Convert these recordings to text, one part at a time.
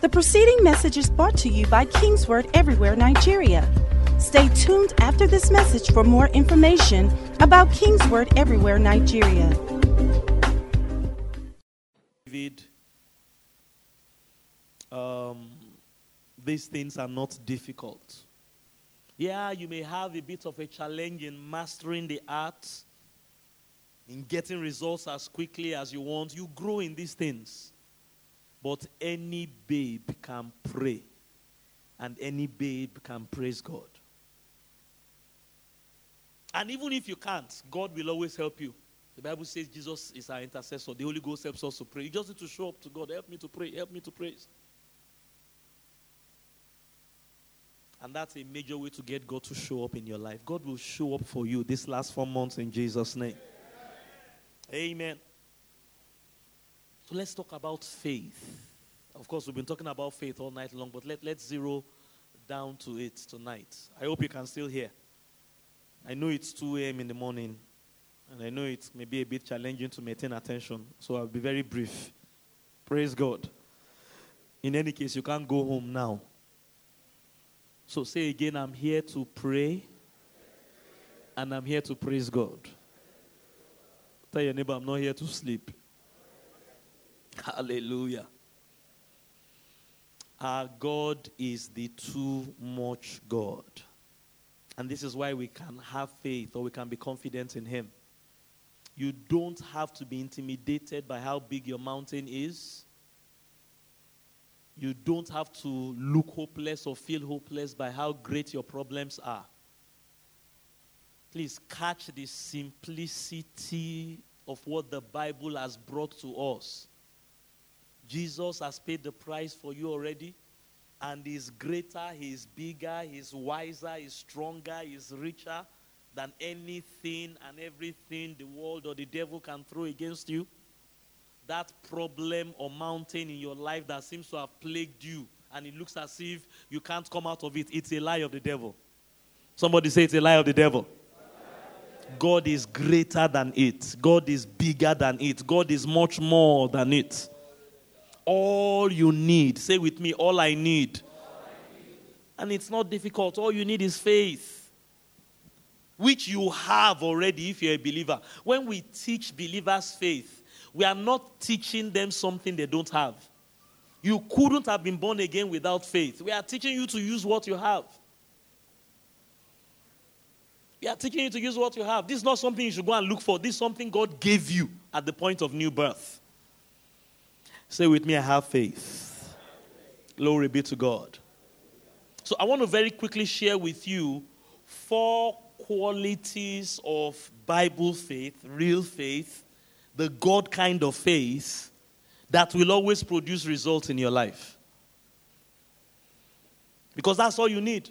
The preceding message is brought to you by Kingsword Everywhere Nigeria. Stay tuned after this message for more information about Kingsword Everywhere Nigeria. David, um, these things are not difficult. Yeah, you may have a bit of a challenge in mastering the art, in getting results as quickly as you want. You grow in these things. But any babe can pray, and any babe can praise God. And even if you can't, God will always help you. The Bible says Jesus is our intercessor. The Holy Ghost helps us to pray. You just need to show up to God. Help me to pray. Help me to praise. And that's a major way to get God to show up in your life. God will show up for you this last four months in Jesus' name. Amen. So let's talk about faith. Of course, we've been talking about faith all night long, but let, let's zero down to it tonight. I hope you can still hear. I know it's 2 a.m. in the morning, and I know it may be a bit challenging to maintain attention, so I'll be very brief. Praise God. In any case, you can't go home now. So say again, I'm here to pray, and I'm here to praise God. Tell your neighbor, I'm not here to sleep. Hallelujah. Our God is the too much God. And this is why we can have faith or we can be confident in Him. You don't have to be intimidated by how big your mountain is. You don't have to look hopeless or feel hopeless by how great your problems are. Please catch the simplicity of what the Bible has brought to us. Jesus has paid the price for you already. And he's greater, he's bigger, he's wiser, he's stronger, he's richer than anything and everything the world or the devil can throw against you. That problem or mountain in your life that seems to have plagued you and it looks as if you can't come out of it, it's a lie of the devil. Somebody say it's a lie of the devil. God is greater than it. God is bigger than it. God is much more than it all you need. Say with me, all I need. All I need. And it's not difficult. All you need is faith, which you have already if you're a believer. When we teach believers faith, we are not teaching them something they don't have. You couldn't have been born again without faith. We are teaching you to use what you have. We are teaching you to use what you have. This is not something you should go and look for. This is something God gave you at the point of new birth. Say with me, I have faith. Glory be to God. So I want to very quickly share with you four qualities of Bible faith, real faith, the God kind of faith that will always produce results in your life. Because that's all you need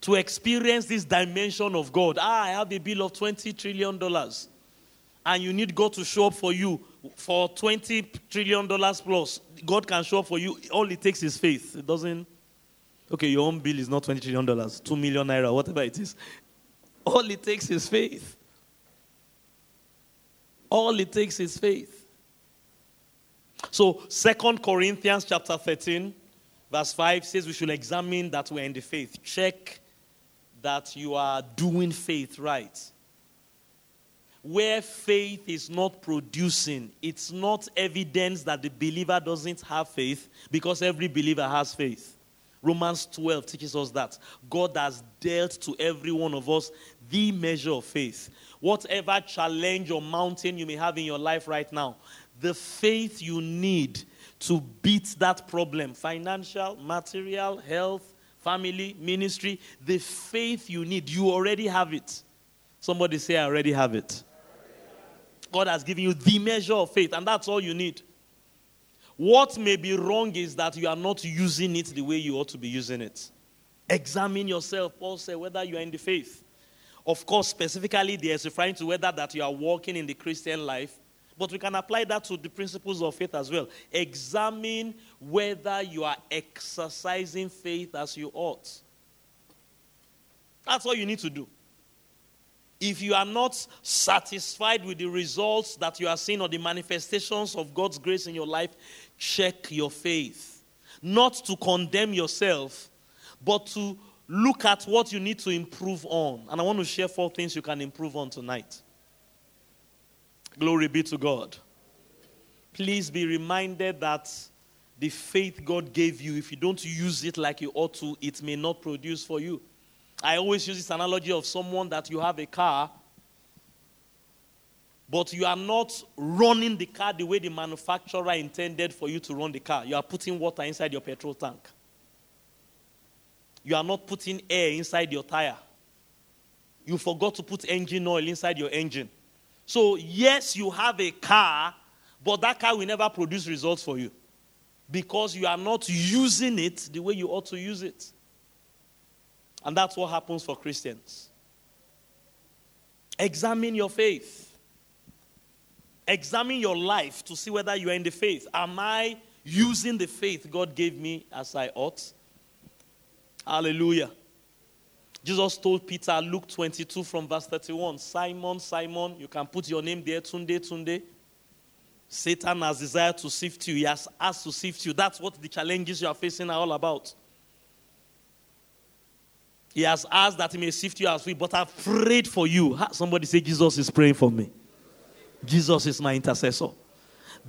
to experience this dimension of God. Ah, I have a bill of $20 trillion, and you need God to show up for you for 20 trillion dollars plus, God can show up for you. All it takes is faith. It doesn't, okay, your own bill is not 20 trillion dollars, 2 million naira, whatever it is. All it takes is faith. All it takes is faith. So, Second Corinthians chapter 13, verse 5 says we should examine that we're in the faith. Check that you are doing faith right where faith is not producing, it's not evidence that the believer doesn't have faith because every believer has faith. Romans 12 teaches us that God has dealt to every one of us the measure of faith. Whatever challenge or mountain you may have in your life right now, the faith you need to beat that problem financial, material, health, family, ministry the faith you need, you already have it. Somebody say, I already have it. God has given you the measure of faith, and that's all you need. What may be wrong is that you are not using it the way you ought to be using it. Examine yourself, Paul said, whether you are in the faith. Of course, specifically, there's referring to whether that you are walking in the Christian life, but we can apply that to the principles of faith as well. Examine whether you are exercising faith as you ought. That's all you need to do. If you are not satisfied with the results that you are seeing or the manifestations of God's grace in your life, check your faith. not to condemn yourself, but to look at what you need to improve on. And I want to share four things you can improve on tonight. Glory be to God. Please be reminded that the faith God gave you, if you don't use it like you ought to, it may not produce for you. I always use this analogy of someone that you have a car, but you are not running the car the way the manufacturer intended for you to run the car. You are putting water inside your petrol tank. You are not putting air inside your tire. You forgot to put engine oil inside your engine. So, yes, you have a car, but that car will never produce results for you because you are not using it the way you ought to use it. And that's what happens for Christians. Examine your faith. Examine your life to see whether you are in the faith. Am I using the faith God gave me as I ought? Hallelujah. Jesus told Peter, Luke 22 from verse 31, Simon, Simon, you can put your name there, Tunde, Tunde. Satan has desired to sift you. He has asked to sift you. That's what the challenges you are facing are all about. He has asked that he may sift you as we, but I've prayed for you. Somebody say, Jesus is praying for me. Jesus is my intercessor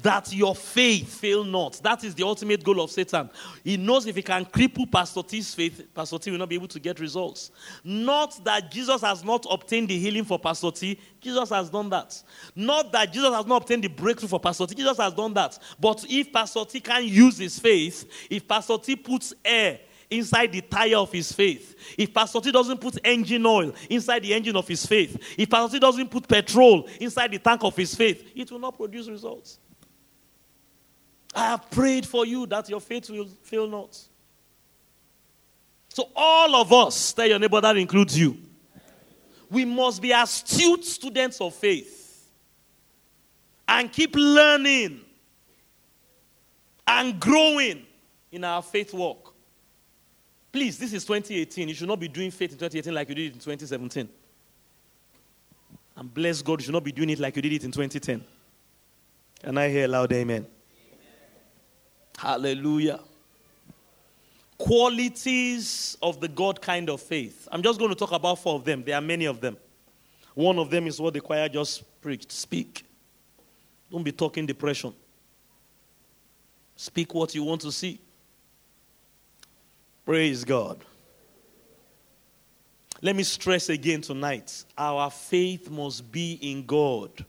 that your faith fail not. That is the ultimate goal of Satan. He knows if he can cripple Pastor T's faith, Pastor T will not be able to get results. Not that Jesus has not obtained the healing for Pastor T, Jesus has done that. Not that Jesus has not obtained the breakthrough for Pastor T, Jesus has done that. But if Pastor T can use his faith, if Pastor T puts air inside the tire of his faith. If Pastor T doesn't put engine oil inside the engine of his faith, if Pastor T doesn't put petrol inside the tank of his faith, it will not produce results. I have prayed for you that your faith will fail not. So, all of us, tell your neighbor that includes you, we must be astute students of faith and keep learning and growing in our faith walk. Please, this is 2018. You should not be doing faith in 2018 like you did in 2017. And bless God, you should not be doing it like you did it in 2010. Can I hear loud amen? Hallelujah. Qualities of the God kind of faith. I'm just going to talk about four of them. There are many of them. One of them is what the choir just preached speak. Don't be talking depression. Speak what you want to see. Praise God. Let me stress again tonight our faith must be in God.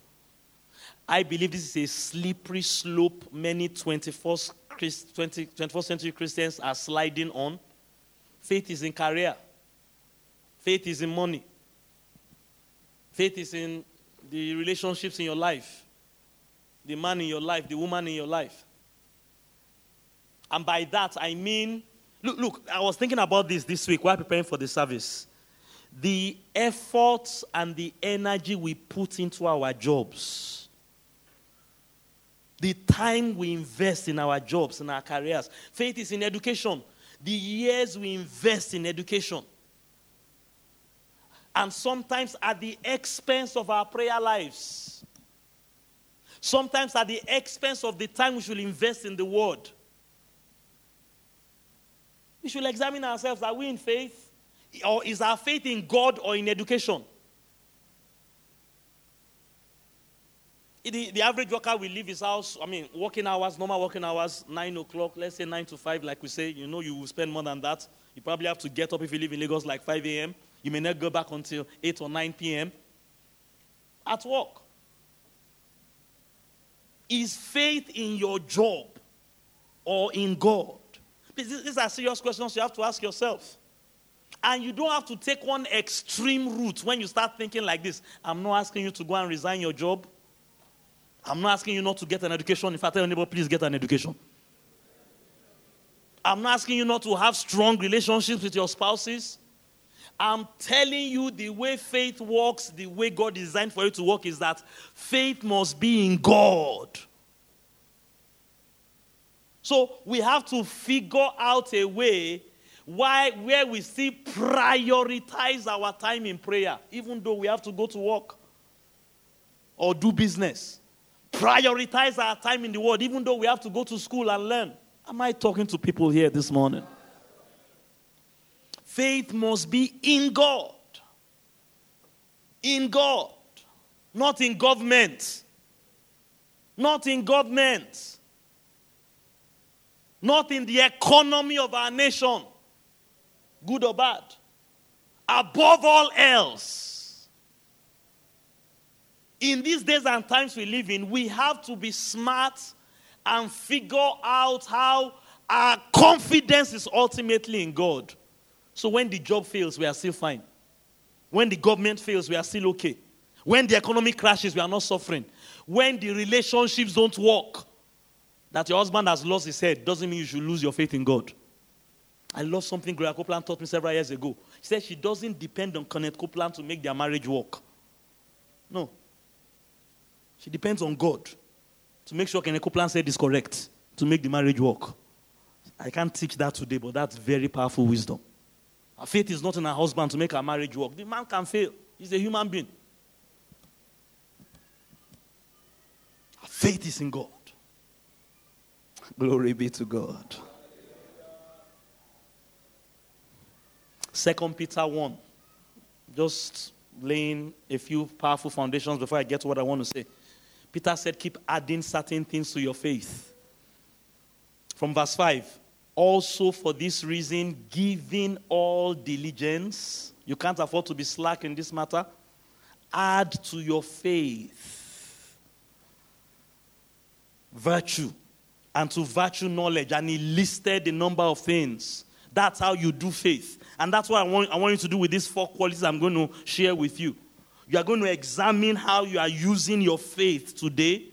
I believe this is a slippery slope many 21st 20, 21st century Christians are sliding on. Faith is in career, faith is in money, faith is in the relationships in your life, the man in your life, the woman in your life. And by that, I mean, look, look, I was thinking about this this week while preparing for the service. The efforts and the energy we put into our jobs the time we invest in our jobs, in our careers. Faith is in education. The years we invest in education. And sometimes at the expense of our prayer lives. Sometimes at the expense of the time we should invest in the word. We should examine ourselves. Are we in faith? Or is our faith in God or in education? The, the average worker will leave his house, I mean, working hours, normal working hours, 9 o'clock, let's say 9 to 5, like we say. You know, you will spend more than that. You probably have to get up if you live in Lagos like 5 a.m. You may not go back until 8 or 9 p.m. At work. Is faith in your job or in God? These are serious questions you have to ask yourself. And you don't have to take one extreme route when you start thinking like this. I'm not asking you to go and resign your job. I'm not asking you not to get an education. If I tell neighbor, please get an education. I'm not asking you not to have strong relationships with your spouses. I'm telling you the way faith works, the way God designed for it to work is that faith must be in God. So we have to figure out a way why where we still prioritize our time in prayer, even though we have to go to work or do business prioritize our time in the world, even though we have to go to school and learn Am I talking to people here this morning? Faith must be in God. In God. Not in government. Not in government. Not in the economy of our nation. Good or bad. Above all else. In these days and times we live in, we have to be smart and figure out how our confidence is ultimately in God. So when the job fails, we are still fine. When the government fails, we are still okay. When the economy crashes, we are not suffering. When the relationships don't work, that your husband has lost his head doesn't mean you should lose your faith in God. I love something Gloria Copeland taught me several years ago. She said she doesn't depend on Kenneth Copeland to make their marriage work. No. She depends on God to make sure Kenneth Copeland said is correct to make the marriage work. I can't teach that today, but that's very powerful wisdom. Our faith is not in our husband to make our marriage work. The man can fail, he's a human being. Our faith is in God. Glory be to God. Second Peter 1. Just laying a few powerful foundations before I get to what I want to say. Peter said, Keep adding certain things to your faith. From verse 5 also, for this reason, giving all diligence, you can't afford to be slack in this matter. Add to your faith virtue, and to virtue knowledge. And he listed the number of things. That's how you do faith. And that's what I want, I want you to do with these four qualities I'm going to share with you. You are going to examine how you are using your faith today,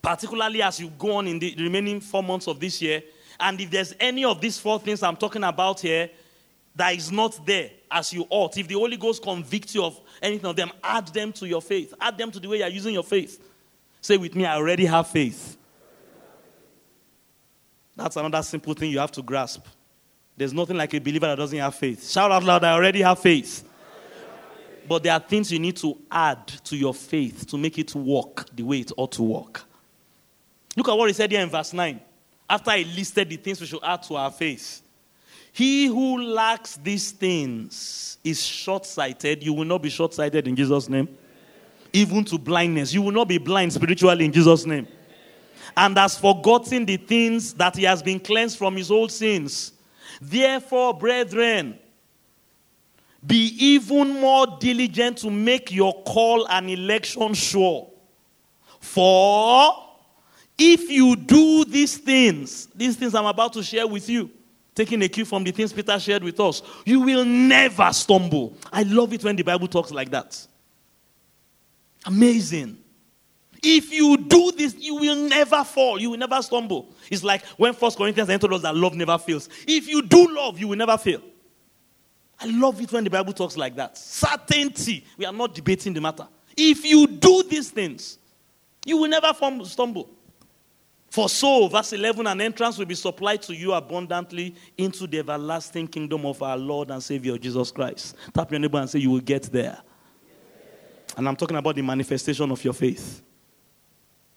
particularly as you go on in the remaining four months of this year and if there's any of these four things I'm talking about here that is not there as you ought, if the Holy Ghost convicts you of anything of them, add them to your faith. Add them to the way you're using your faith. Say with me, I already have faith. That's another simple thing you have to grasp. There's nothing like a believer that doesn't have faith. Shout out loud, I already have faith. But there are things you need to add to your faith to make it work the way it ought to work. Look at what he said here in verse 9 after he listed the things we should add to our faith. He who lacks these things is short sighted. You will not be short sighted in Jesus' name. Even to blindness. You will not be blind spiritually in Jesus' name. And has forgotten the things that he has been cleansed from his old sins. Therefore, brethren, be even more diligent to make your call and election sure. For if you do these things, these things I'm about to share with you, taking a cue from the things Peter shared with us, you will never stumble. I love it when the Bible talks like that. Amazing. If you do this, you will never fall. You will never stumble. It's like when First Corinthians told us that love never fails. If you do love, you will never fail. I love it when the Bible talks like that. Certainty. We are not debating the matter. If you do these things, you will never stumble. For so, verse 11, an entrance will be supplied to you abundantly into the everlasting kingdom of our Lord and Savior Jesus Christ. Tap your neighbor and say, You will get there. And I'm talking about the manifestation of your faith,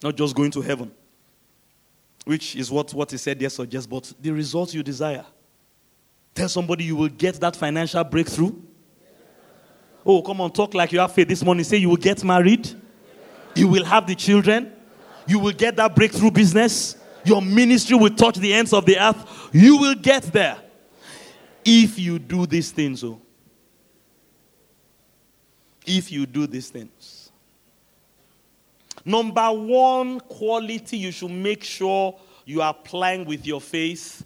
not just going to heaven, which is what, what he said there suggests, but the results you desire. Tell somebody you will get that financial breakthrough. Oh, come on, talk like you have faith this morning. Say you will get married, you will have the children you will get that breakthrough business. Your ministry will touch the ends of the earth. You will get there if you do these things. Oh. If you do these things. Number one quality you should make sure you are applying with your faith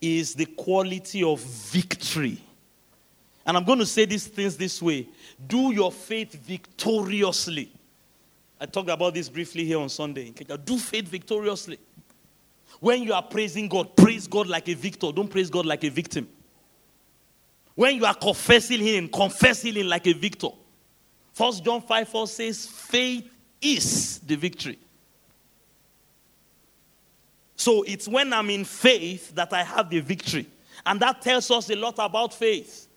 is the quality of victory. And I'm going to say these things this way do your faith victoriously. I talked about this briefly here on Sunday. Do faith victoriously. When you are praising God, praise God like a victor. Don't praise God like a victim. When you are confessing Him, confess Him like a victor. First John 5 4 says, faith is the victory. So it's when I'm in faith that I have the victory. And that tells us a lot about faith.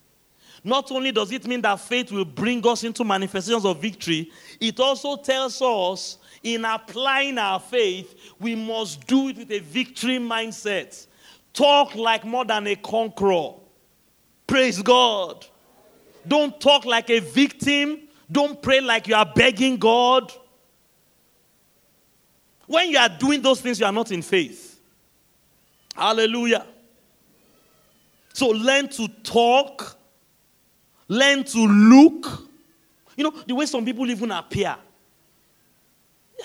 not only does it mean that faith will bring us into manifestations of victory, it also tells us in applying our faith, we must do it with a victory mindset. Talk like more than a conqueror. Praise God. Don't talk like a victim. Don't pray like you are begging God. When you are doing those things, you are not in faith. Hallelujah. So learn to talk, learn to look. You know, the way some people even appear.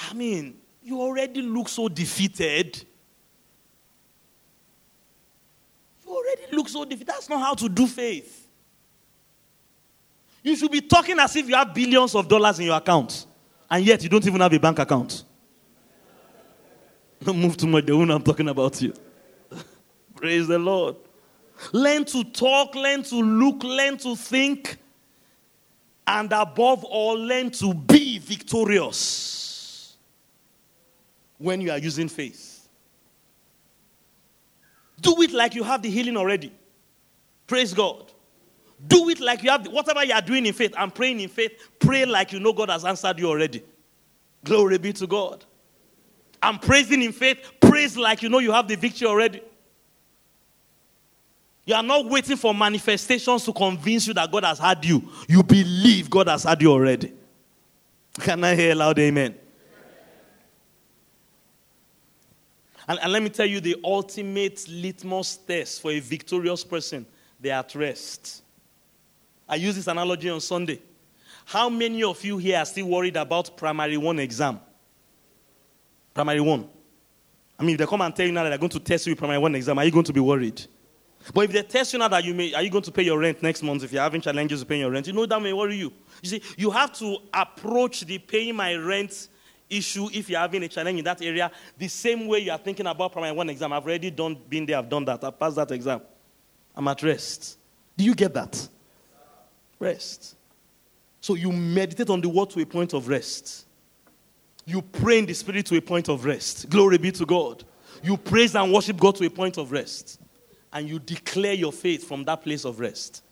I mean, you already look so defeated. You already look so defeated. That's not how to do faith. You should be talking as if you have billions of dollars in your account, and yet you don't even have a bank account. Don't move too much, the one I'm talking about you. Praise the Lord. Learn to talk, learn to look, learn to think, and above all, learn to be victorious when you are using faith. Do it like you have the healing already. Praise God. Do it like you have the, whatever you are doing in faith. I'm praying in faith. Pray like you know God has answered you already. Glory be to God. I'm praising in faith. Praise like you know you have the victory already. You are not waiting for manifestations to convince you that God has had you. You believe God has had you already. Can I hear loud amen? And, and let me tell you the ultimate litmus test for a victorious person they are at rest. I use this analogy on Sunday. How many of you here are still worried about primary one exam? Primary one. I mean, if they come and tell you now that they're going to test you with primary one exam, are you going to be worried? But if they test you now that you may, are you going to pay your rent next month if you're having challenges with paying your rent, you know that may worry you. You see, you have to approach the paying my rent issue if you're having a challenge in that area the same way you are thinking about primary one exam. I've already done, been there, I've done that, I've passed that exam. I'm at rest. Do you get that? Rest. So you meditate on the word to a point of rest. You pray in the spirit to a point of rest. Glory be to God. You praise and worship God to a point of rest. And you declare your faith from that place of rest.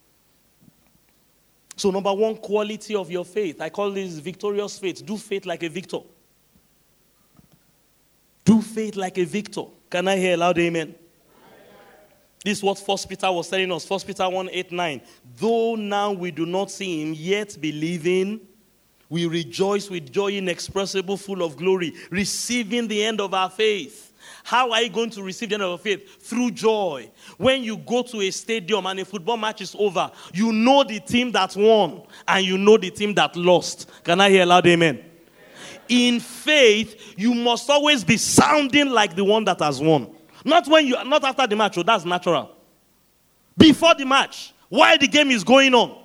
So, number one quality of your faith, I call this victorious faith. Do faith like a victor. Do faith like a victor. Can I hear loud amen? This is what First Peter was telling us. First Peter 1 8 9. Though now we do not see him, yet believing, we rejoice with joy inexpressible, full of glory, receiving the end of our faith. How are you going to receive the end of your faith? Through joy. When you go to a stadium and a football match is over, you know the team that won and you know the team that lost. Can I hear a loud amen? In faith, you must always be sounding like the one that has won. Not when you not after the match, oh, that's natural. Before the match, while the game is going on,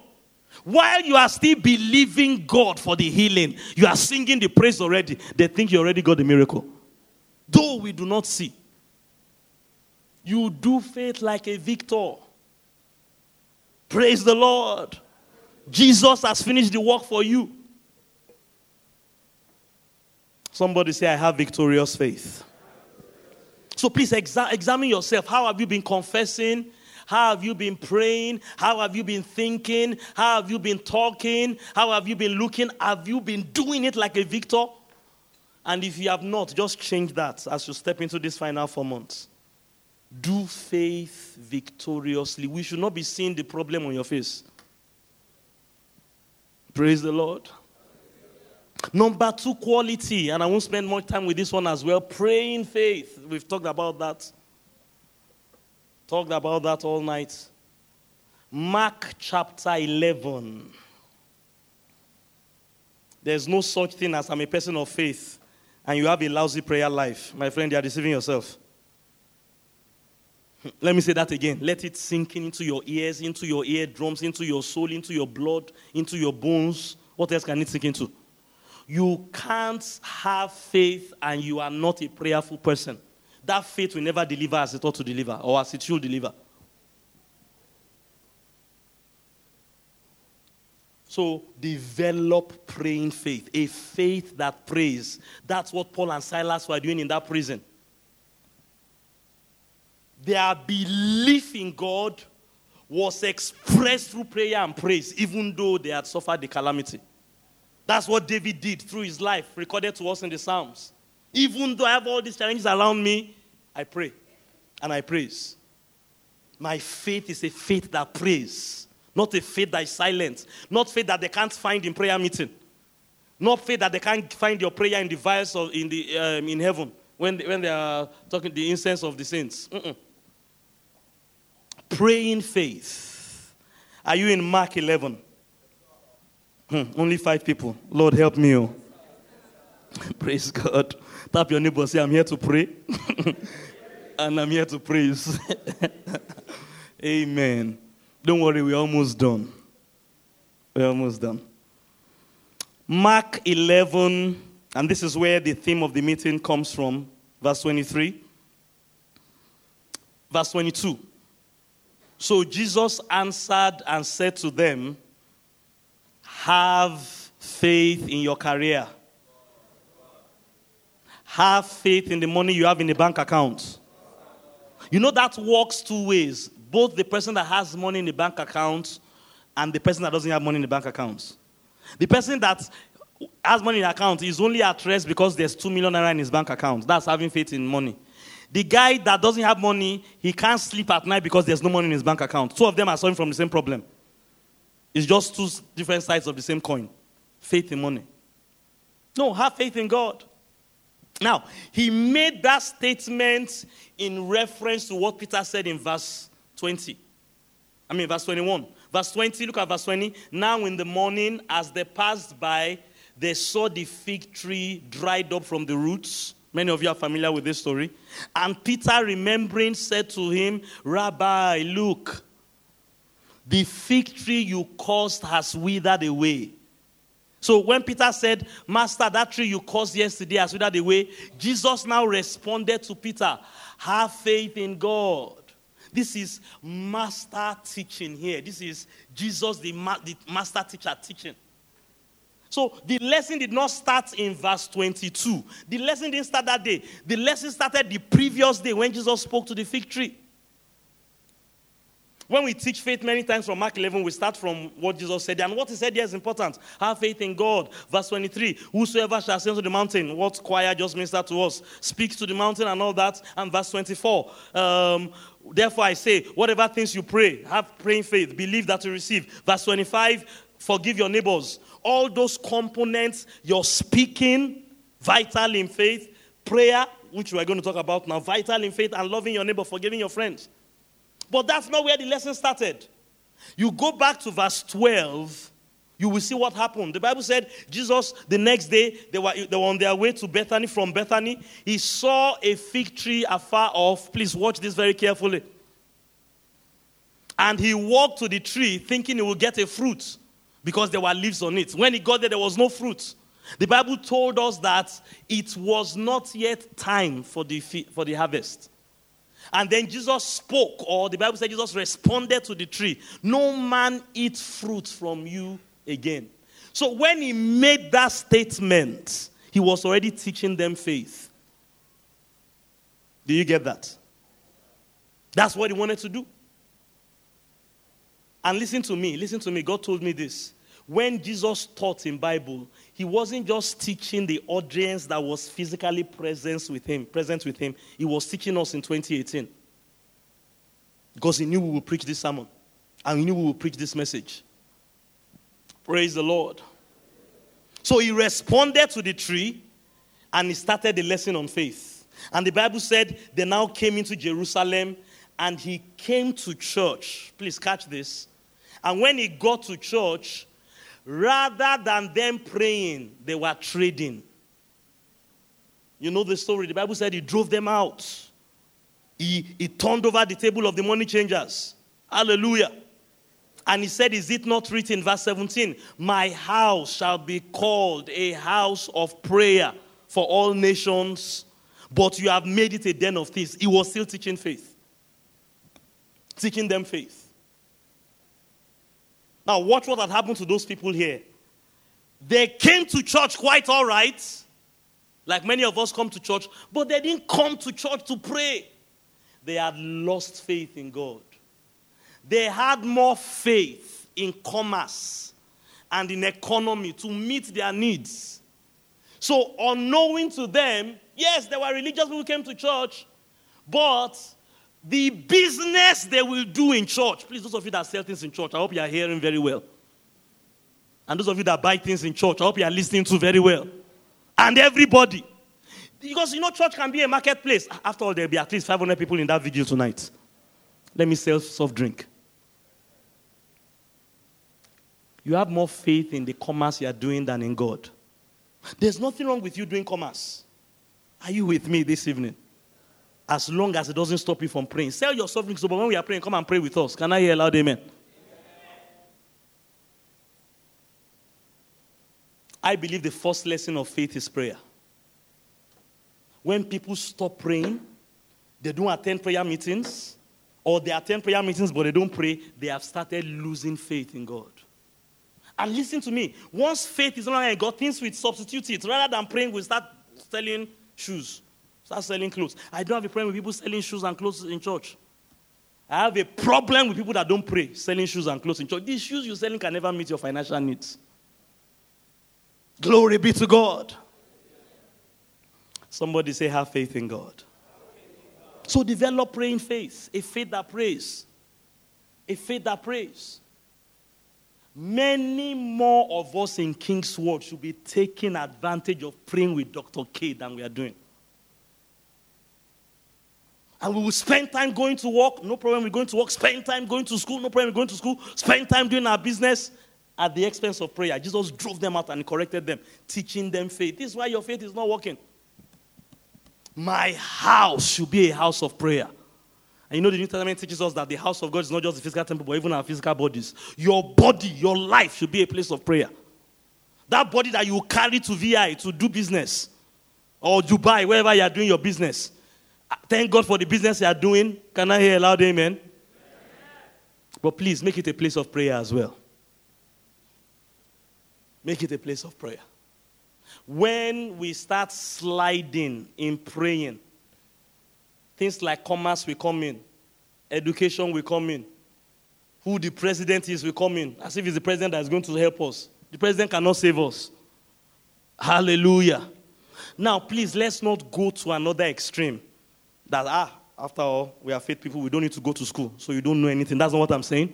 while you are still believing God for the healing, you are singing the praise already. They think you already got the miracle. Though we do not see, you do faith like a victor. Praise the Lord. Jesus has finished the work for you. Somebody say, I have victorious faith. So please exa- examine yourself. How have you been confessing? How have you been praying? How have you been thinking? How have you been talking? How have you been looking? Have you been doing it like a victor? And if you have not, just change that as you step into this final four months. Do faith victoriously. We should not be seeing the problem on your face. Praise the Lord. Number two, quality. And I won't spend much time with this one as well. Praying faith. We've talked about that. Talked about that all night. Mark chapter 11. There's no such thing as I'm a person of faith and you have a lousy prayer life. My friend, you are deceiving yourself. Let me say that again. Let it sink into your ears, into your eardrums, into your soul, into your blood, into your bones. What else can it sink into? You can't have faith and you are not a prayerful person. That faith will never deliver as it ought to deliver or as it should deliver. So develop praying faith, a faith that prays. That's what Paul and Silas were doing in that prison. Their belief in God was expressed through prayer and praise, even though they had suffered the calamity. That's what David did through his life, recorded to us in the Psalms. Even though I have all these challenges around me, I pray and I praise. My faith is a faith that prays, not a faith that is silent, not faith that they can't find in prayer meeting, not faith that they can't find your prayer in the vials or in, the, um, in heaven when they, when they are talking the incense of the saints. Mm-mm. Praying faith. Are you in Mark 11? Hmm, only five people. Lord, help me. Oh. Praise God. Tap your neighbor say, I'm here to pray. and I'm here to praise. Amen. Don't worry, we're almost done. We're almost done. Mark 11, and this is where the theme of the meeting comes from, verse 23. Verse 22. So Jesus answered and said to them, Have faith in your career. Have faith in the money you have in the bank account. You know that works two ways. Both the person that has money in the bank account and the person that doesn't have money in the bank account. The person that has money in the account is only at rest because there's 2 million naira in his bank account. That's having faith in money. The guy that doesn't have money, he can't sleep at night because there's no money in his bank account. Two of them are suffering from the same problem. It's just two different sides of the same coin faith in money. No, have faith in God. Now, he made that statement in reference to what Peter said in verse 20. I mean, verse 21. Verse 20, look at verse 20. Now, in the morning, as they passed by, they saw the fig tree dried up from the roots. Many of you are familiar with this story. And Peter, remembering, said to him, Rabbi, look, the fig tree you caused has withered away. So when Peter said, Master, that tree you caused yesterday has withered away, Jesus now responded to Peter, Have faith in God. This is master teaching here. This is Jesus, the, ma- the master teacher, teaching. So the lesson did not start in verse 22. The lesson didn't start that day. The lesson started the previous day when Jesus spoke to the fig tree. When we teach faith many times from Mark 11, we start from what Jesus said. And what he said here is important. Have faith in God. Verse 23 Whosoever shall ascend to the mountain, what choir just ministered to us, speak to the mountain and all that. And verse 24 um, Therefore I say, whatever things you pray, have praying faith, believe that you receive. Verse 25 Forgive your neighbors. All those components, you're speaking, vital in faith, prayer, which we're going to talk about now, vital in faith, and loving your neighbor, forgiving your friends. But that's not where the lesson started. You go back to verse 12, you will see what happened. The Bible said Jesus, the next day, they were, they were on their way to Bethany. From Bethany, he saw a fig tree afar off. Please watch this very carefully. And he walked to the tree thinking he would get a fruit because there were leaves on it. When he got there, there was no fruit. The Bible told us that it was not yet time for the, for the harvest. And then Jesus spoke, or the Bible said Jesus responded to the tree No man eat fruit from you again. So when he made that statement, he was already teaching them faith. Do you get that? That's what he wanted to do. And listen to me, listen to me. God told me this. When Jesus taught in Bible, he wasn't just teaching the audience that was physically present with him, present with him. He was teaching us in 2018. Because he knew we would preach this sermon. And he knew we would preach this message. Praise the Lord. So he responded to the tree and he started the lesson on faith. And the Bible said they now came into Jerusalem and he came to church. Please catch this. And when he got to church, Rather than them praying, they were trading. You know the story. The Bible said he drove them out. He, he turned over the table of the money changers. Hallelujah. And he said, Is it not written, verse 17, My house shall be called a house of prayer for all nations, but you have made it a den of thieves. He was still teaching faith, teaching them faith. Now, watch what had happened to those people here. They came to church quite all right, like many of us come to church, but they didn't come to church to pray. They had lost faith in God. They had more faith in commerce and in economy to meet their needs. So, unknowing to them, yes, there were religious people who came to church, but the business they will do in church. Please, those of you that sell things in church, I hope you are hearing very well. And those of you that buy things in church, I hope you are listening to very well. And everybody. Because you know, church can be a marketplace. After all, there'll be at least 500 people in that video tonight. Let me sell soft drink. You have more faith in the commerce you are doing than in God. There's nothing wrong with you doing commerce. Are you with me this evening? As long as it doesn't stop you from praying. Sell your so but when we are praying, come and pray with us. Can I hear a loud amen? I believe the first lesson of faith is prayer. When people stop praying, they don't attend prayer meetings, or they attend prayer meetings but they don't pray, they have started losing faith in God. And listen to me, once faith is no longer God, things will substitute it. Rather than praying, we start selling shoes, start selling clothes. I don't have a problem with people selling shoes and clothes in church. I have a problem with people that don't pray, selling shoes and clothes in church. These shoes you're selling can never meet your financial needs. Glory be to God. Somebody say, have faith in God. So develop praying faith, a faith that prays, a faith that prays. Many more of us in Kingsword should be taking advantage of praying with Dr. K than we are doing. And we will spend time going to work, no problem, we're going to work. Spend time going to school, no problem, we're going to school. Spend time doing our business at the expense of prayer. Jesus drove them out and corrected them, teaching them faith. This is why your faith is not working. My house should be a house of prayer. And you know, the New Testament teaches us that the house of God is not just the physical temple, but even our physical bodies. Your body, your life should be a place of prayer. That body that you carry to VI to do business or Dubai, wherever you are doing your business. Thank God for the business you are doing. Can I hear a loud amen? amen? But please make it a place of prayer as well. Make it a place of prayer. When we start sliding in praying, things like commerce will come in, education will come in, who the president is will come in, as if it's the president that is going to help us. The president cannot save us. Hallelujah. Now, please, let's not go to another extreme. That, ah, after all, we are faith people, we don't need to go to school, so you don't know anything. That's not what I'm saying.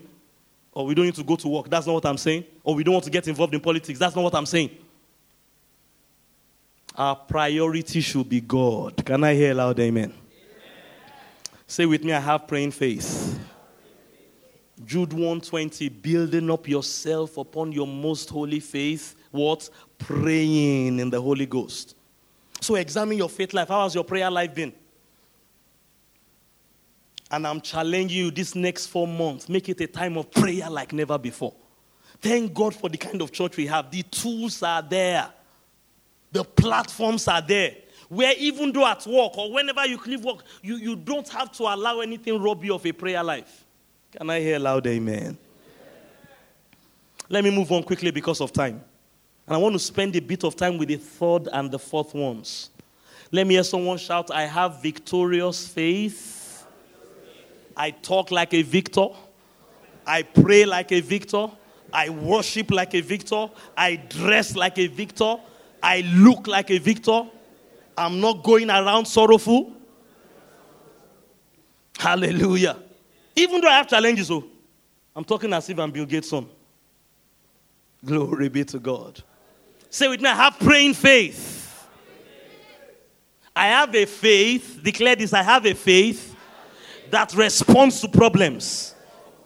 Or we don't need to go to work. That's not what I'm saying. Or we don't want to get involved in politics. That's not what I'm saying. Our priority should be God. Can I hear loud amen? amen? Say with me, I have praying faith. Jude 120, building up yourself upon your most holy faith. What? Praying in the Holy Ghost. So examine your faith life. How has your prayer life been? And I'm challenging you this next four months, make it a time of prayer like never before. Thank God for the kind of church we have. The tools are there. The platforms are there. Where even though at work or whenever you leave work, you, you don't have to allow anything rob you of a prayer life. Can I hear loud amen? Let me move on quickly because of time. And I want to spend a bit of time with the third and the fourth ones. Let me hear someone shout, I have victorious faith. I talk like a victor. I pray like a victor. I worship like a victor. I dress like a victor. I look like a victor. I'm not going around sorrowful. Hallelujah. Even though I have challenges, oh, I'm talking as if I'm Bill Gates' son. Glory be to God. Say with me, I have praying faith. I have a faith, declare this, I have a faith that responds to problems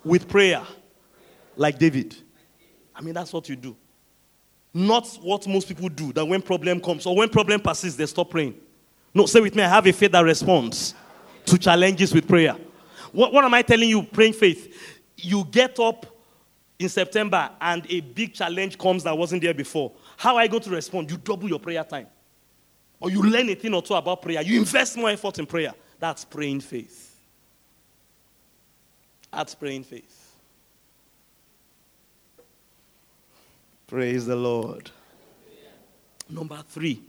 with prayer, like David. I mean, that's what you do. Not what most people do, that when problem comes or when problem passes, they stop praying. No, say with me, I have a faith that responds to challenges with prayer. What, what am I telling you, praying faith? You get up in September and a big challenge comes that wasn't there before. How are you going to respond? You double your prayer time. Or you learn a thing or two about prayer. You invest more effort in prayer. That's praying faith. That's praying faith. Praise the Lord. Number three.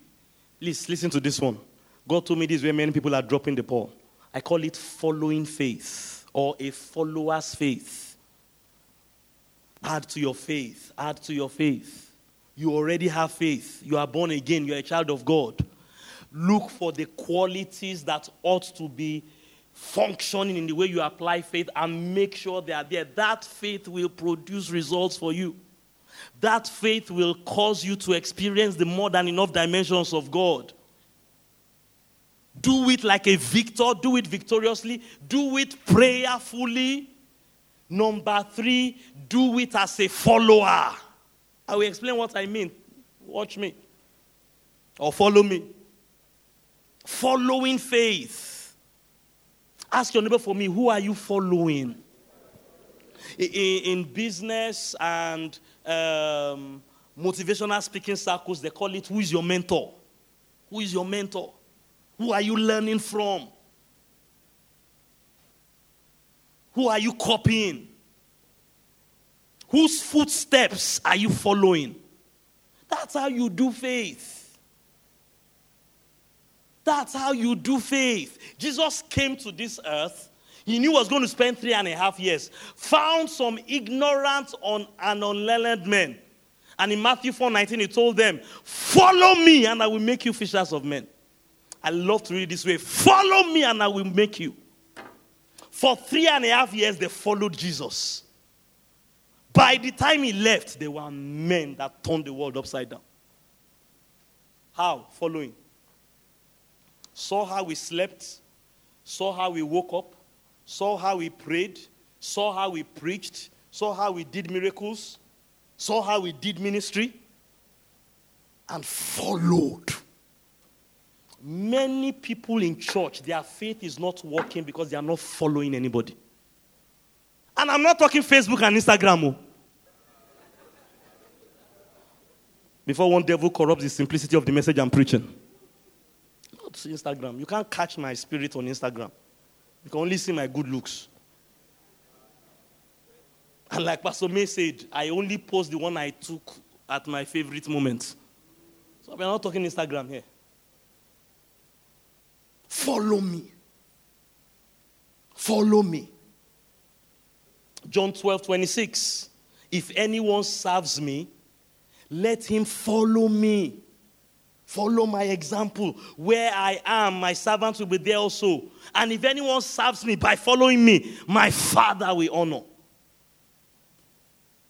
Please listen to this one. God told me this where many people are dropping the ball. I call it following faith or a follower's faith. Add to your faith. Add to your faith. You already have faith. You are born again. You're a child of God. Look for the qualities that ought to be functioning in the way you apply faith and make sure they are there. That faith will produce results for you. That faith will cause you to experience the more than enough dimensions of God. Do it like a victor, do it victoriously, do it prayerfully. Number three, do it as a follower. I will explain what I mean. Watch me. Or follow me. Following faith. Ask your neighbor for me, who are you following? In, in business and um, motivational speaking circles, they call it who is your mentor? Who is your mentor? Who are you learning from? Who are you copying? Whose footsteps are you following? That's how you do faith. That's how you do faith. Jesus came to this earth. He knew he was going to spend three and a half years. Found some ignorant and unlearned men. And in Matthew 4 19, he told them, Follow me, and I will make you fishers of men. I love to read this way Follow me, and I will make you. For three and a half years, they followed Jesus. By the time he left, there were men that turned the world upside down. How? Following. Saw how we slept, saw how we woke up, saw how we prayed, saw how we preached, saw how we did miracles, saw how we did ministry, and followed. Many people in church, their faith is not working because they are not following anybody. And I'm not talking Facebook and Instagram. Oh. Before one devil corrupts the simplicity of the message I'm preaching. Not Instagram. You can't catch my spirit on Instagram. You can only see my good looks. And like Pastor May said, I only post the one I took at my favorite moment. So we're not talking Instagram here. Follow me. Follow me. John 12, 26. If anyone serves me, let him follow me. Follow my example. Where I am, my servant will be there also. And if anyone serves me by following me, my Father will honor.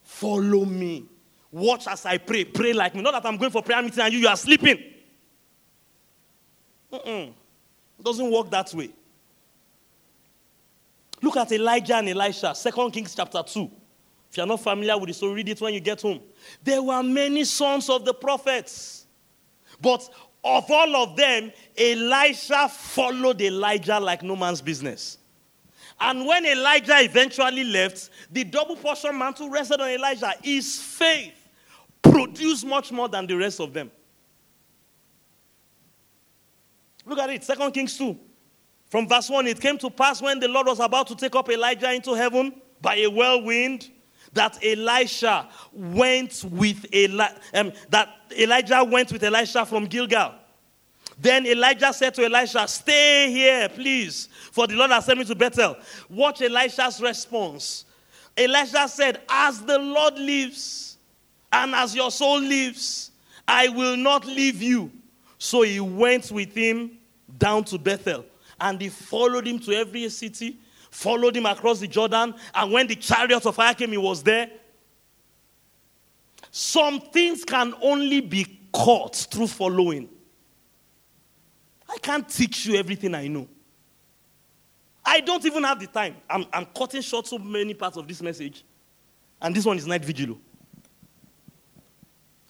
Follow me. Watch as I pray. Pray like me. Not that I'm going for prayer meeting and you, you are sleeping. Mm-mm. It doesn't work that way. Look at Elijah and Elisha, 2 Kings chapter 2. If you're not familiar with the so read it when you get home. There were many sons of the prophets. But of all of them, Elisha followed Elijah like no man's business. And when Elijah eventually left, the double portion mantle rested on Elijah. His faith produced much more than the rest of them. Look at it, 2 Kings 2. From verse 1, it came to pass when the Lord was about to take up Elijah into heaven by a whirlwind that Elisha went with Eli- um, that Elijah went with Elisha from Gilgal. Then Elijah said to Elisha, Stay here, please, for the Lord has sent me to Bethel. Watch Elisha's response. Elisha said, As the Lord lives, and as your soul lives, I will not leave you. So he went with him down to Bethel and he followed him to every city, followed him across the Jordan. And when the chariot of fire came, he was there. Some things can only be caught through following. I can't teach you everything I know. I don't even have the time. I'm, I'm cutting short so many parts of this message. And this one is night vigil.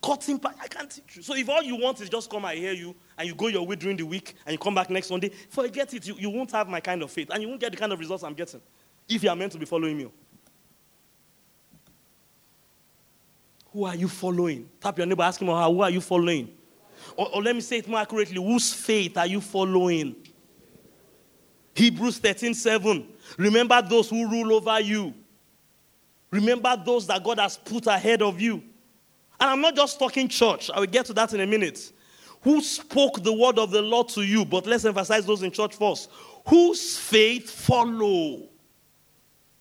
Cutting part, I can't teach you. So if all you want is just come, I hear you, and you go your way during the week, and you come back next Sunday, forget it. You, you won't have my kind of faith, and you won't get the kind of results I'm getting if you are meant to be following me. Who are you following? Tap your neighbor, ask him, who are you following? Or, or let me say it more accurately, whose faith are you following? Hebrews 13 7. Remember those who rule over you. Remember those that God has put ahead of you. And I'm not just talking church, I will get to that in a minute. Who spoke the word of the Lord to you? But let's emphasize those in church first. Whose faith follow?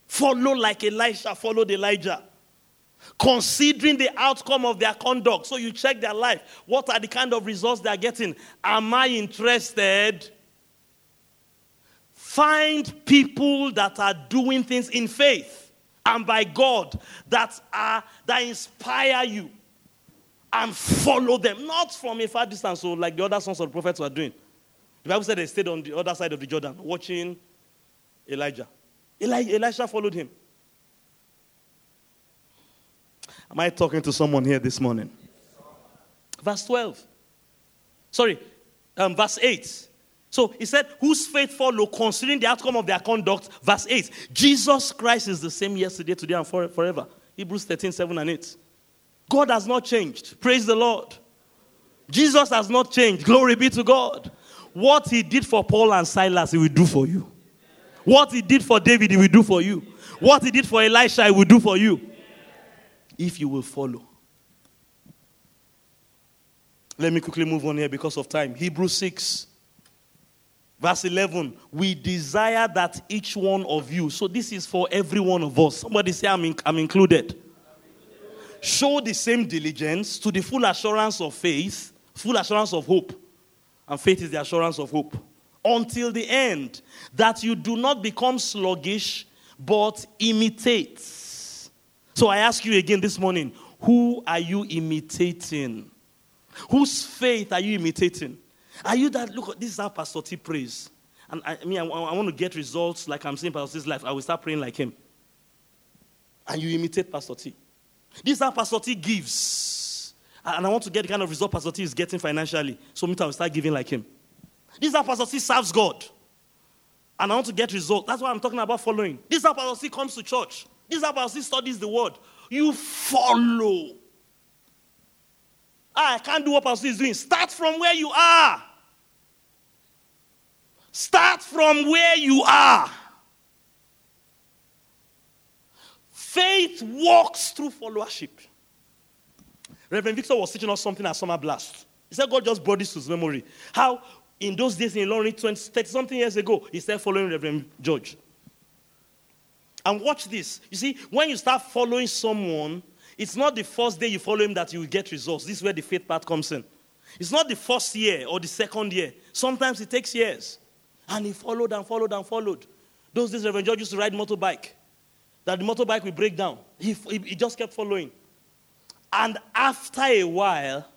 Follow like Elisha followed Elijah. Considering the outcome of their conduct. So you check their life. What are the kind of results they are getting? Am I interested? Find people that are doing things in faith and by God that are that inspire you and follow them, not from a far distance, so like the other sons of the prophets were doing. The Bible said they stayed on the other side of the Jordan watching Elijah. Eli- Elisha followed him. Am I talking to someone here this morning? Verse 12. Sorry, um, verse 8. So he said, Whose faith follow, considering the outcome of their conduct. Verse 8. Jesus Christ is the same yesterday, today, and forever. Hebrews 13, 7 and 8. God has not changed. Praise the Lord. Jesus has not changed. Glory be to God. What he did for Paul and Silas, he will do for you. What he did for David, he will do for you. What he did for Elisha, he will do for you. If you will follow. Let me quickly move on here because of time. Hebrews 6, verse 11. We desire that each one of you, so this is for every one of us. Somebody say, I'm, in, I'm included. Show the same diligence to the full assurance of faith, full assurance of hope. And faith is the assurance of hope. Until the end, that you do not become sluggish, but imitate. So I ask you again this morning who are you imitating? Whose faith are you imitating? Are you that, look, this is how Pastor T prays. And I, I mean, I, I, want to get results like I'm seeing Pastor T's life. I will start praying like him. And you imitate Pastor T. This is how Pastor T gives. And I want to get the kind of result Pastor T is getting financially. So me, I will start giving like him. This is how Pastor T serves God. And I want to get results. That's why I'm talking about following. This is how Pastor T comes to church. This is how Pastor T studies the word. You follow. Ah, I can't do what Pastor T is doing. Start from where you are. Start from where you are. Faith walks through followership. Reverend Victor was teaching us something at Summer Blast. He said God just brought this to his memory. How in those days in London, 20, 30 something years ago, he started following Reverend George. And watch this. You see, when you start following someone, it's not the first day you follow him that you will get results. This is where the faith part comes in. It's not the first year or the second year. Sometimes it takes years. And he followed and followed and followed. Those days, Reverend George used to ride motorbike that the motorbike will break down. He, he, he just kept following. And after a while,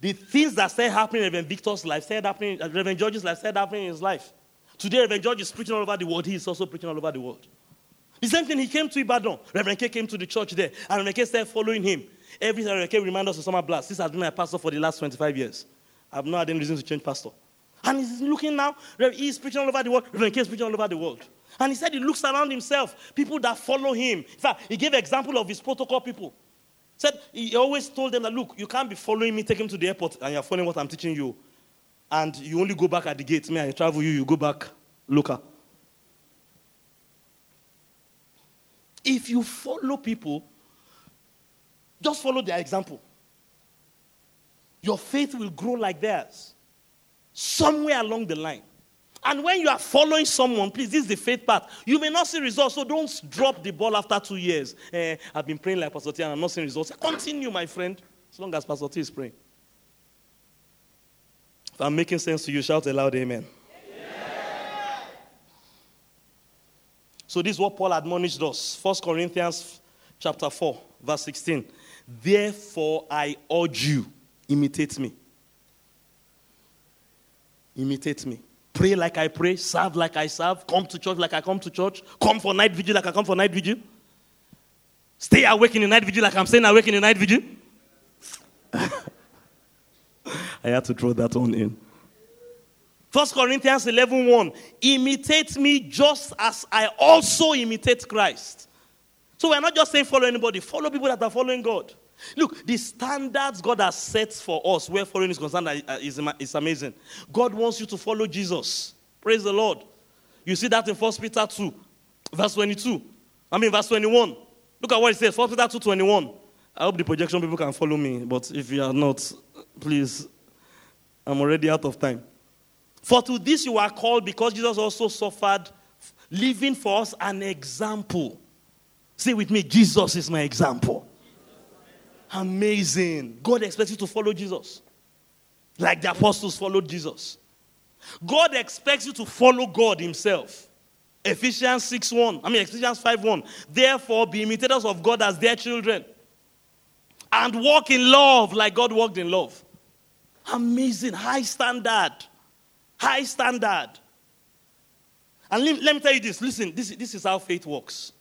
the things that started happening in Reverend Victor's life started happening, uh, Reverend George's life started happening in his life. Today, Reverend George is preaching all over the world. He is also preaching all over the world. The same thing, he came to Ibadan. Reverend K came to the church there, and Reverend K started following him. Every time Reverend K reminds us of Summer Blast. This has been my pastor for the last 25 years. I've not had any reason to change pastor. And he's looking now, he's preaching all over the world. Reverend K is preaching all over the world. And he said he looks around himself, people that follow him. In fact, he gave example of his protocol people. Said he always told them that look, you can't be following me, take him to the airport, and you're following what I'm teaching you. And you only go back at the gate. Me, I travel you, you go back local. If you follow people, just follow their example. Your faith will grow like theirs. Somewhere along the line. And when you are following someone, please, this is the faith path. You may not see results, so don't drop the ball after two years. Eh, I've been praying like Pastor T and I'm not seeing results. Continue, my friend, as long as Pastor T is praying. If I'm making sense to you, shout aloud, Amen. So this is what Paul admonished us. 1 Corinthians chapter 4, verse 16. Therefore, I urge you, imitate me. Imitate me. Pray like I pray, serve like I serve, come to church like I come to church, come for night vigil like I come for night vigil. Stay awake in the night vigil like I'm staying awake in the night vigil. I had to throw that one in. 1 Corinthians 11 1. Imitate me just as I also imitate Christ. So we're not just saying follow anybody, follow people that are following God. Look, the standards God has set for us where foreign is concerned is, is amazing. God wants you to follow Jesus. Praise the Lord. You see that in 1 Peter 2, verse 22. I mean, verse 21. Look at what it says 1 Peter 2 21. I hope the projection people can follow me, but if you are not, please, I'm already out of time. For to this you are called because Jesus also suffered, living for us an example Say with me, Jesus is my example. Amazing. God expects you to follow Jesus. Like the apostles followed Jesus. God expects you to follow God Himself. Ephesians 6 1. I mean, Ephesians 5 1. Therefore, be imitators of God as their children. And walk in love like God walked in love. Amazing. High standard. High standard. And let, let me tell you this listen, this, this is how faith works.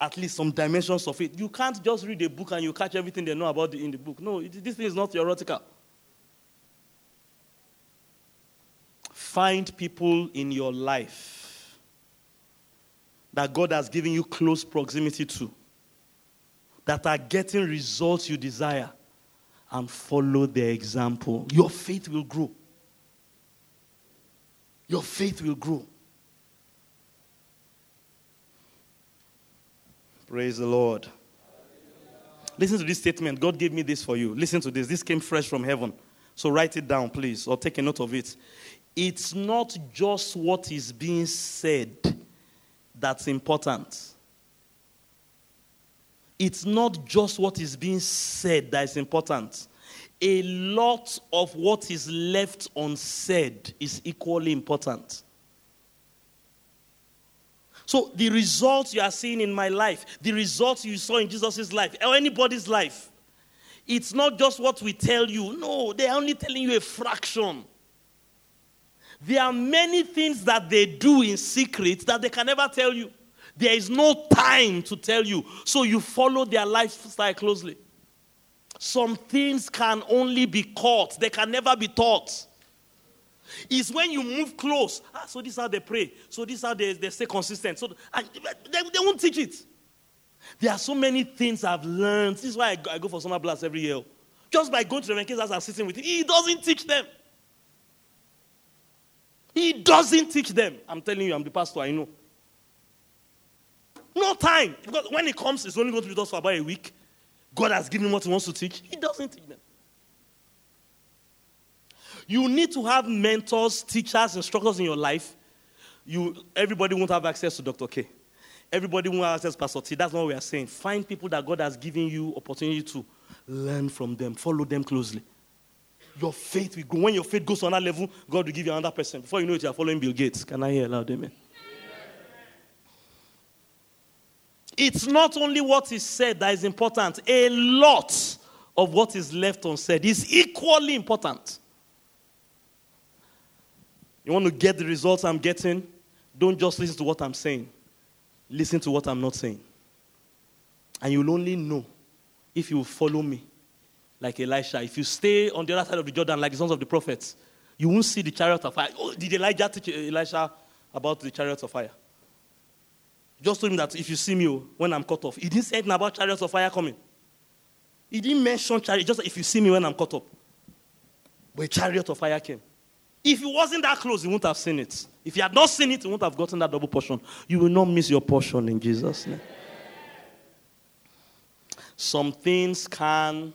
At least some dimensions of it. You can't just read a book and you catch everything they know about the, in the book. No, it, this thing is not theoretical. Find people in your life that God has given you close proximity to, that are getting results you desire, and follow their example. Your faith will grow. Your faith will grow. Praise the Lord. Listen to this statement. God gave me this for you. Listen to this. This came fresh from heaven. So write it down, please, or take a note of it. It's not just what is being said that's important. It's not just what is being said that is important. A lot of what is left unsaid is equally important. So, the results you are seeing in my life, the results you saw in Jesus' life, or anybody's life, it's not just what we tell you. No, they're only telling you a fraction. There are many things that they do in secret that they can never tell you. There is no time to tell you. So you follow their lifestyle closely. Some things can only be caught, they can never be taught is when you move close. Ah, so this is how they pray. So this is how they, they stay consistent. So and they, they won't teach it. There are so many things I've learned. This is why I go, I go for summer blast every year. Just by going to the Reverend as I'm sitting with him, he doesn't teach them. He doesn't teach them. I'm telling you, I'm the pastor, I know. No time. Because when he comes, it's only going to be us for about a week. God has given him what he wants to teach. He doesn't teach them. You need to have mentors, teachers, instructors in your life. You, everybody won't have access to Dr. K. Everybody won't have access to Pastor T. That's not what we are saying. Find people that God has given you opportunity to learn from them. Follow them closely. Your faith will grow. When your faith goes on that level, God will give you another person. Before you know it, you are following Bill Gates. Can I hear loud amen? It's not only what is said that is important. A lot of what is left unsaid is equally important. You want to get the results I'm getting? Don't just listen to what I'm saying. Listen to what I'm not saying. And you'll only know if you follow me like Elisha. If you stay on the other side of the Jordan like the sons of the prophets, you won't see the chariot of fire. Oh, did Elijah teach Elisha about the chariot of fire? Just told him that if you see me oh, when I'm cut off, he didn't say anything about chariots of fire coming. He didn't mention chariot, just if you see me when I'm cut up. But a chariot of fire came. If it wasn't that close, you wouldn't have seen it. If you had not seen it, you wouldn't have gotten that double portion. You will not miss your portion in Jesus' name. Some things can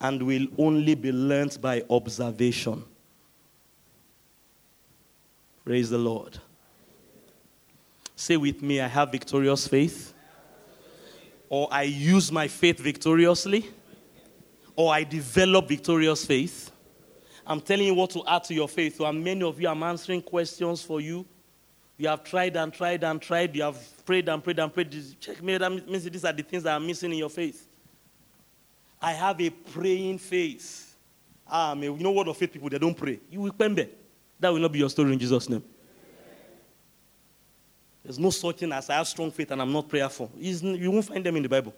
and will only be learnt by observation. Praise the Lord. Say with me, I have victorious faith. Or I use my faith victoriously. Or I develop victorious faith I'm telling you what to add to your faith. So, many of you, I'm answering questions for you. You have tried and tried and tried. You have prayed and prayed and prayed. Check me. That means these are the things that are missing in your faith. I have a praying faith. Ah, man, you know what of faith people, they don't pray. You will remember. That will not be your story in Jesus' name. There's no such thing as I have strong faith and I'm not prayerful. You won't find them in the Bible.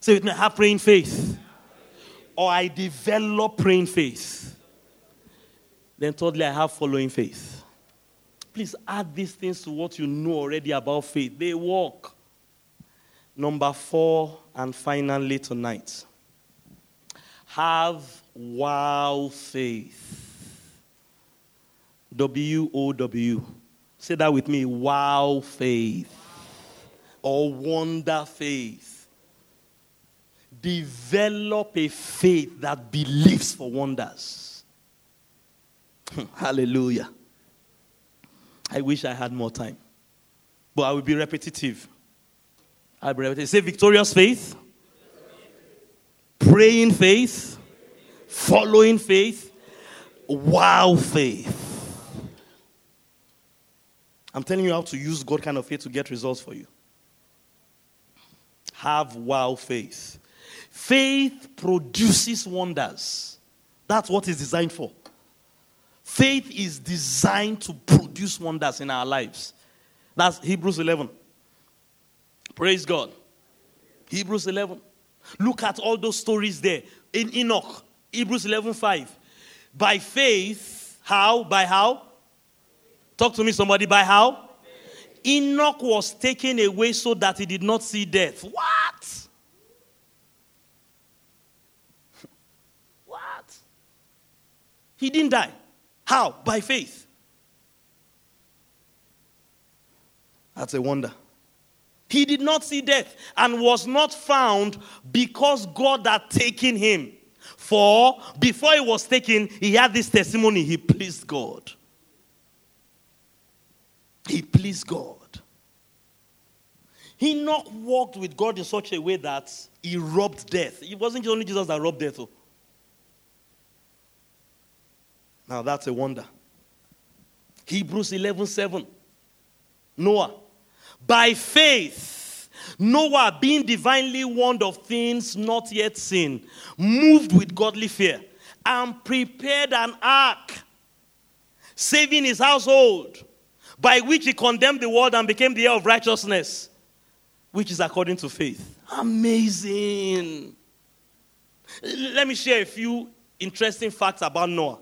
Say with me, I have praying faith or I develop praying faith. Then, thirdly, I have following faith. Please add these things to what you know already about faith. They work. Number four, and finally tonight, have wow faith. W O W. Say that with me wow faith or wonder faith develop a faith that believes for wonders. Hmm, hallelujah. I wish I had more time. But I will be repetitive. I'll be repetitive. Say victorious faith, praying faith, following faith, wow faith. I'm telling you how to use God kind of faith to get results for you. Have wow faith. Faith produces wonders. That's what it's designed for. Faith is designed to produce wonders in our lives. That's Hebrews 11. Praise God. Hebrews 11. Look at all those stories there. In Enoch, Hebrews 11 5. By faith, how? By how? Talk to me, somebody. By how? Enoch was taken away so that he did not see death. What? what? He didn't die. How? By faith. That's a wonder. He did not see death and was not found because God had taken him. For before he was taken, he had this testimony he pleased God. He pleased God. He not walked with God in such a way that he robbed death. It wasn't only Jesus that robbed death. Though. Now that's a wonder. Hebrews 11 7. Noah. By faith, Noah, being divinely warned of things not yet seen, moved with godly fear, and prepared an ark, saving his household by which he condemned the world and became the heir of righteousness, which is according to faith. Amazing. Let me share a few interesting facts about Noah.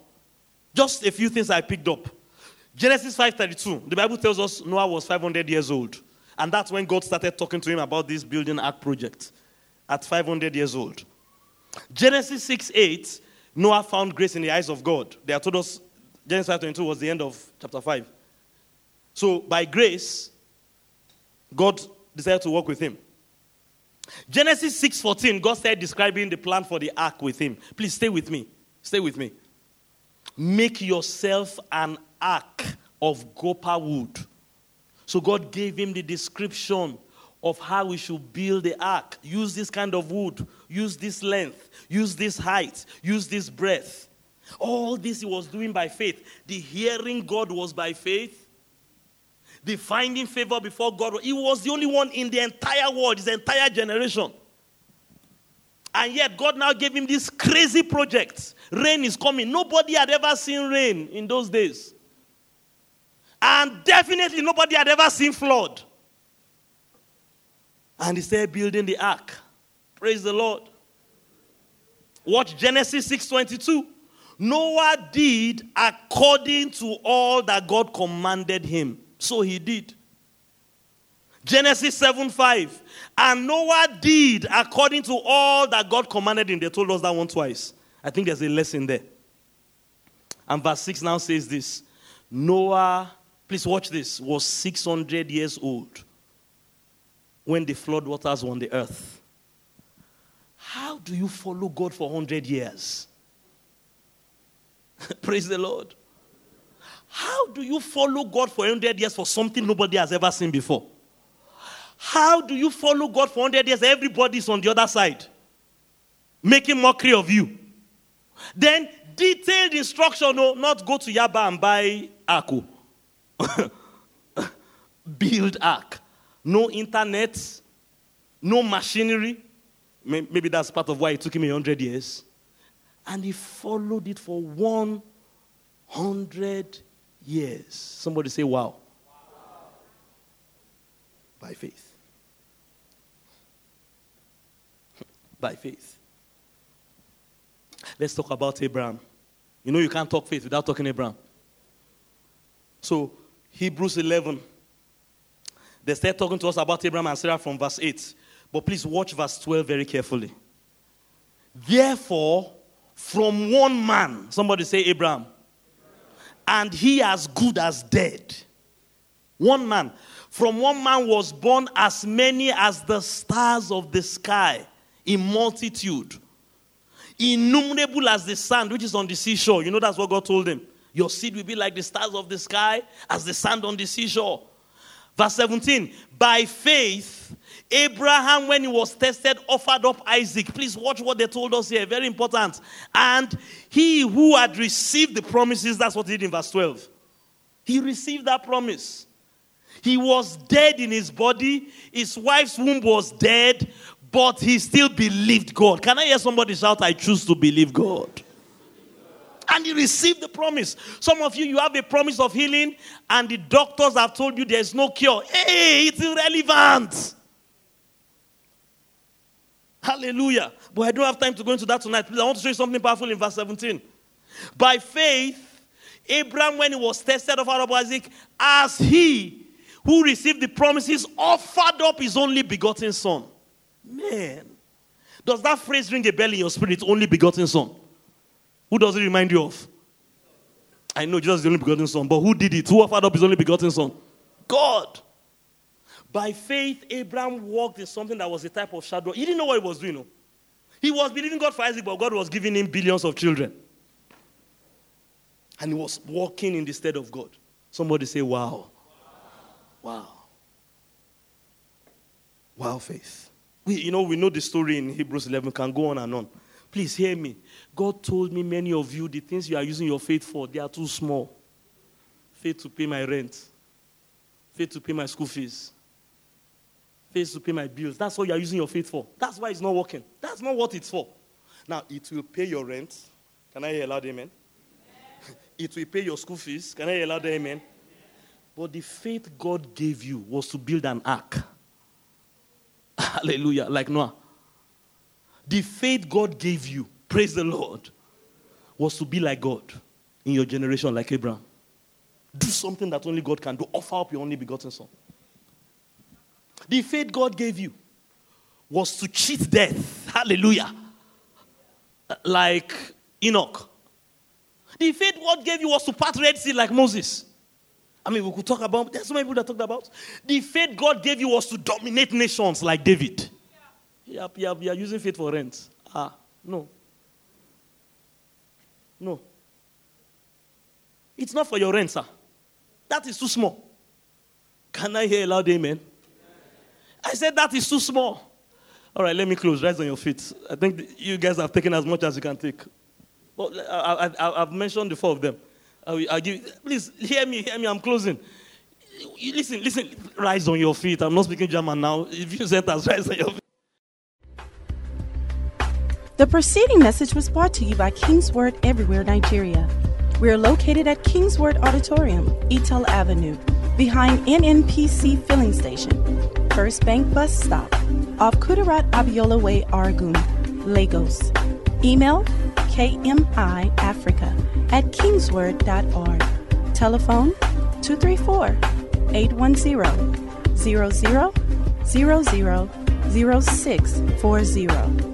Just a few things I picked up. Genesis 5:32. The Bible tells us Noah was 500 years old. And that's when God started talking to him about this building ark project at 500 years old. Genesis 6 8, Noah found grace in the eyes of God. They have told us Genesis 5:22 was the end of chapter 5. So, by grace, God decided to work with him. Genesis 6:14, God started describing the plan for the ark with him. Please stay with me. Stay with me. Make yourself an ark of gopher wood. So God gave him the description of how we should build the ark. Use this kind of wood, use this length, use this height, use this breadth. All this he was doing by faith. The hearing God was by faith the finding favor before God. He was the only one in the entire world, his entire generation. And yet, God now gave him this crazy project. Rain is coming. Nobody had ever seen rain in those days. And definitely nobody had ever seen flood. And he started building the ark. Praise the Lord. Watch Genesis 6:22. Noah did according to all that God commanded him. So he did. Genesis 7 5. And Noah did according to all that God commanded him. They told us that one twice. I think there's a lesson there. And verse 6 now says this Noah, please watch this, was 600 years old when the flood waters were on the earth. How do you follow God for 100 years? Praise the Lord. How do you follow God for 100 years for something nobody has ever seen before? How do you follow God for 100 years? Everybody's on the other side, making mockery of you. Then, detailed instruction no, not go to Yaba and buy Aku. Oh. Build Ark. No internet, no machinery. Maybe that's part of why it took him 100 years. And he followed it for 100 years. Somebody say, wow. wow. By faith. By faith. Let's talk about Abraham. You know, you can't talk faith without talking Abraham. So, Hebrews 11. They start talking to us about Abraham and Sarah from verse 8. But please watch verse 12 very carefully. Therefore, from one man, somebody say Abraham, and he as good as dead. One man. From one man was born as many as the stars of the sky in multitude, innumerable as the sand which is on the seashore. You know, that's what God told him. Your seed will be like the stars of the sky, as the sand on the seashore. Verse 17. By faith, Abraham, when he was tested, offered up Isaac. Please watch what they told us here. Very important. And he who had received the promises, that's what he did in verse 12. He received that promise. He was dead in his body, his wife's womb was dead, but he still believed God. Can I hear somebody shout, I choose to believe God? And he received the promise. Some of you, you have a promise of healing, and the doctors have told you there's no cure. Hey, it's irrelevant. Hallelujah. But I don't have time to go into that tonight. Please, I want to show you something powerful in verse 17. By faith, Abraham, when he was tested of Arab Isaac, as he who received the promises offered up his only begotten son. Man, does that phrase ring a bell in your spirit? Only begotten son. Who does it remind you of? I know Jesus is the only begotten son, but who did it? Who offered up his only begotten son? God. By faith, Abraham walked in something that was a type of shadow. He didn't know what he was doing. No? He was believing God for Isaac, but God was giving him billions of children. And he was walking in the stead of God. Somebody say, Wow. Wow. Wow, faith. We, you know, we know the story in Hebrews 11, can go on and on. Please hear me. God told me many of you, the things you are using your faith for, they are too small. Faith to pay my rent, faith to pay my school fees, faith to pay my bills. That's what you are using your faith for. That's why it's not working. That's not what it's for. Now, it will pay your rent. Can I hear a loud amen? it will pay your school fees. Can I hear a loud amen? But the faith God gave you was to build an ark. Hallelujah. Like Noah. The faith God gave you, praise the Lord, was to be like God in your generation, like Abraham. Do something that only God can do. Offer up your only begotten son. The faith God gave you was to cheat death. Hallelujah. Like Enoch. The faith God gave you was to part Red Sea like Moses. I mean, we could talk about, there's so many people that talked about. The faith God gave you was to dominate nations like David. Yeah, yeah, you are using faith for rent. Ah, no. No. It's not for your rent, sir. That is too small. Can I hear a loud amen? I said that is too small. All right, let me close. Rise on your feet. I think you guys have taken as much as you can take. Well, I, have mentioned the four of them. I I'll give, please hear me, hear me. I'm closing. Listen, listen. Rise on your feet. I'm not speaking German now. If you said that, rise on your feet. The preceding message was brought to you by Kingsword Everywhere Nigeria. We are located at Kingsword Auditorium, Etel Avenue, behind NNPC Filling Station, First Bank Bus Stop, off Kudirat Abiola Way, Oregun, Lagos. Email kmiafrica at kingsword.org. Telephone 234 810 00 00 0640.